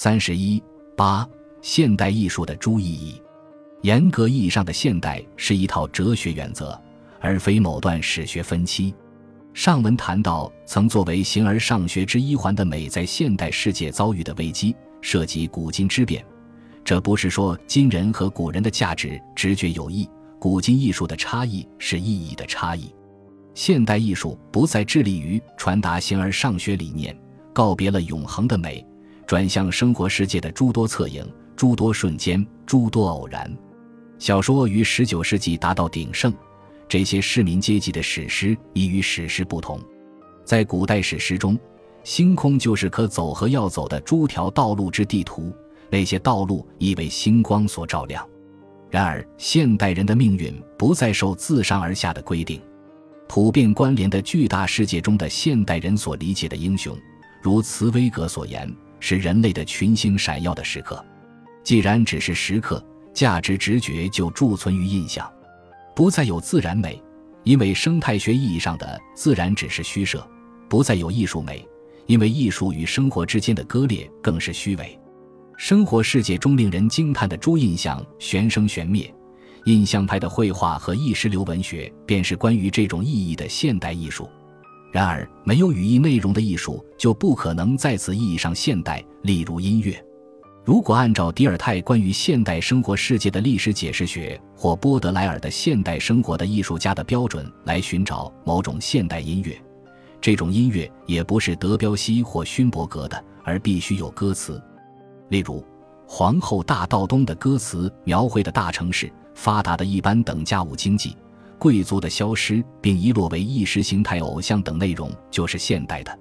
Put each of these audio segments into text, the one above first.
三十一八，现代艺术的诸意义。严格意义上的现代是一套哲学原则，而非某段史学分期。上文谈到，曾作为形而上学之一环的美，在现代世界遭遇的危机，涉及古今之变。这不是说今人和古人的价值直觉有异，古今艺术的差异是意义的差异。现代艺术不再致力于传达形而上学理念，告别了永恒的美，转向生活世界的诸多侧影、诸多瞬间、诸多偶然。小说于十九世纪达到鼎盛，这些市民阶级的史诗已与史诗不同。在古代史诗中，星空就是可走和要走的诸条道路之地图，那些道路已为星光所照亮。然而，现代人的命运不再受自上而下的规定，普遍关联的巨大世界中的现代人所理解的英雄，如茨威格所言，是人类的群星闪耀的时刻。既然只是时刻。价值直觉就贮存于印象，不再有自然美，因为生态学意义上的自然只是虚设；不再有艺术美，因为艺术与生活之间的割裂更是虚伪。生活世界中令人惊叹的诸印象玄生玄灭，印象派的绘画和意识流文学便是关于这种意义的现代艺术。然而，没有语义内容的艺术就不可能在此意义上现代，例如音乐。如果按照迪尔泰关于现代生活世界的历史解释学，或波德莱尔的现代生活的艺术家的标准来寻找某种现代音乐，这种音乐也不是德彪西或勋伯格的，而必须有歌词。例如，《皇后大道东》的歌词描绘的大城市发达的一般等价物经济、贵族的消失并遗落为意识形态偶像等内容，就是现代的。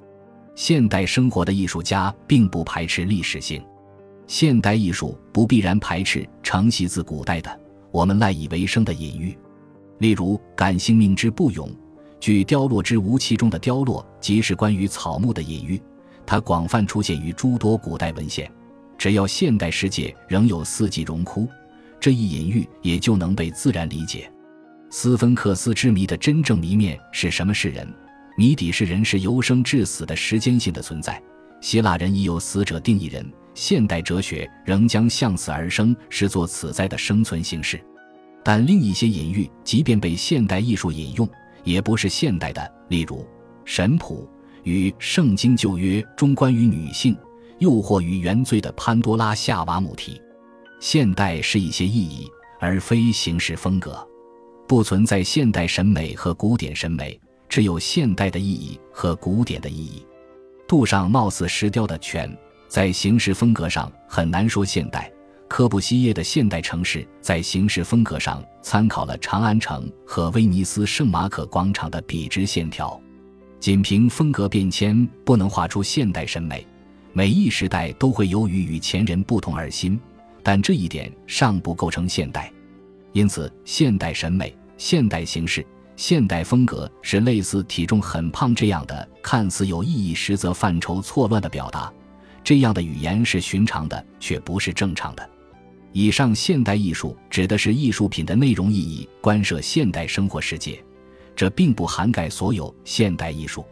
现代生活的艺术家并不排斥历史性。现代艺术不必然排斥承袭自古代的我们赖以为生的隐喻，例如“感性命之不永，据凋落之无期”中的凋落，即是关于草木的隐喻。它广泛出现于诸多古代文献。只要现代世界仍有四季荣枯，这一隐喻也就能被自然理解。斯芬克斯之谜的真正谜面是什么？是人？谜底是人是由生至死的时间性的存在。希腊人已有死者定义人。现代哲学仍将向死而生视作此在的生存形式，但另一些隐喻即便被现代艺术引用，也不是现代的。例如，神谱与《圣经旧约》中关于女性诱惑与原罪的潘多拉夏娃母题。现代是一些意义，而非形式风格。不存在现代审美和古典审美，只有现代的意义和古典的意义。杜尚貌似石雕的犬。在形式风格上很难说现代。科布西耶的现代城市在形式风格上参考了长安城和威尼斯圣马可广场的笔直线条。仅凭风格变迁不能画出现代审美。每一时代都会由于与前人不同而新，但这一点尚不构成现代。因此，现代审美、现代形式、现代风格是类似体重很胖这样的看似有意义，实则范畴错乱的表达。这样的语言是寻常的，却不是正常的。以上现代艺术指的是艺术品的内容意义，关涉现代生活世界，这并不涵盖所有现代艺术。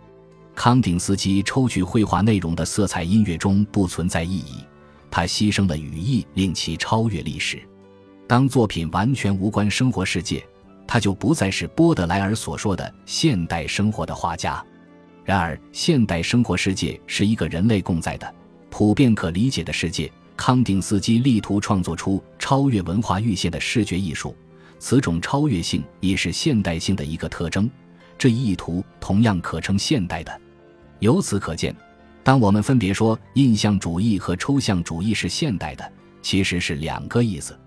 康定斯基抽取绘画内容的色彩音乐中不存在意义，他牺牲了语义，令其超越历史。当作品完全无关生活世界，他就不再是波德莱尔所说的现代生活的画家。然而，现代生活世界是一个人类共在的。普遍可理解的世界，康定斯基力图创作出超越文化阈限的视觉艺术，此种超越性也是现代性的一个特征。这一意图同样可称现代的。由此可见，当我们分别说印象主义和抽象主义是现代的，其实是两个意思。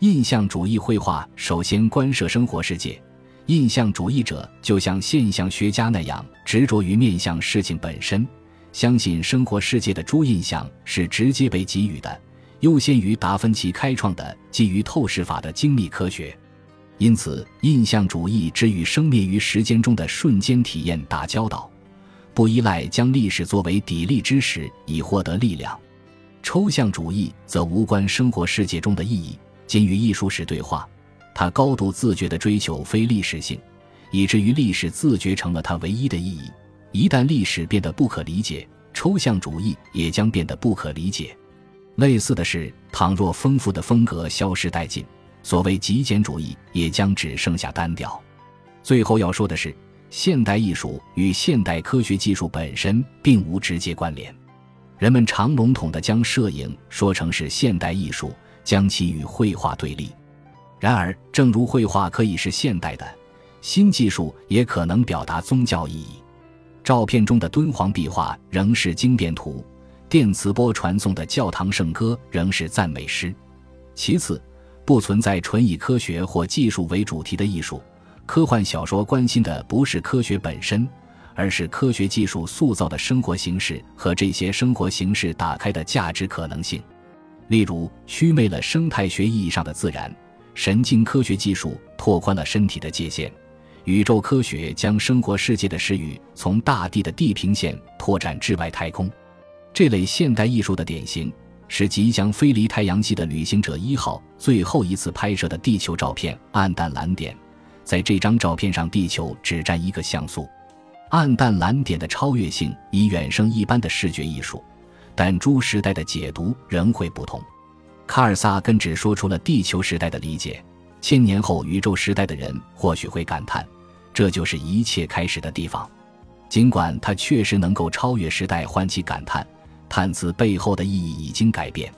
印象主义绘画首先关涉生活世界，印象主义者就像现象学家那样执着于面向事情本身。相信生活世界的诸印象是直接被给予的，优先于达芬奇开创的基于透视法的精密科学。因此，印象主义只与生灭于时间中的瞬间体验打交道，不依赖将历史作为砥砺之石以获得力量。抽象主义则无关生活世界中的意义，仅与艺术史对话。他高度自觉地追求非历史性，以至于历史自觉成了他唯一的意义。一旦历史变得不可理解，抽象主义也将变得不可理解。类似的是，倘若丰富的风格消失殆尽，所谓极简主义也将只剩下单调。最后要说的是，现代艺术与现代科学技术本身并无直接关联。人们常笼统地将摄影说成是现代艺术，将其与绘画对立。然而，正如绘画可以是现代的新技术，也可能表达宗教意义。照片中的敦煌壁画仍是经变图，电磁波传送的教堂圣歌仍是赞美诗。其次，不存在纯以科学或技术为主题的艺术。科幻小说关心的不是科学本身，而是科学技术塑造的生活形式和这些生活形式打开的价值可能性。例如，祛魅了生态学意义上的自然。神经科学技术拓宽了身体的界限，宇宙科学将生活世界的视域从大地的地平线拓展至外太空。这类现代艺术的典型是即将飞离太阳系的旅行者一号最后一次拍摄的地球照片——暗淡蓝点。在这张照片上，地球只占一个像素。暗淡蓝点的超越性已远胜一般的视觉艺术，但诸时代的解读仍会不同。卡尔萨根只说出了地球时代的理解，千年后宇宙时代的人或许会感叹，这就是一切开始的地方。尽管他确实能够超越时代，唤起感叹，叹词背后的意义已经改变。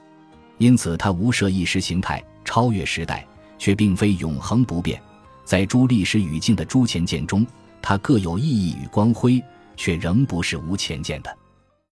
因此，他无涉意识形态，超越时代，却并非永恒不变。在诸历史语境的诸前见中，它各有意义与光辉，却仍不是无前见的。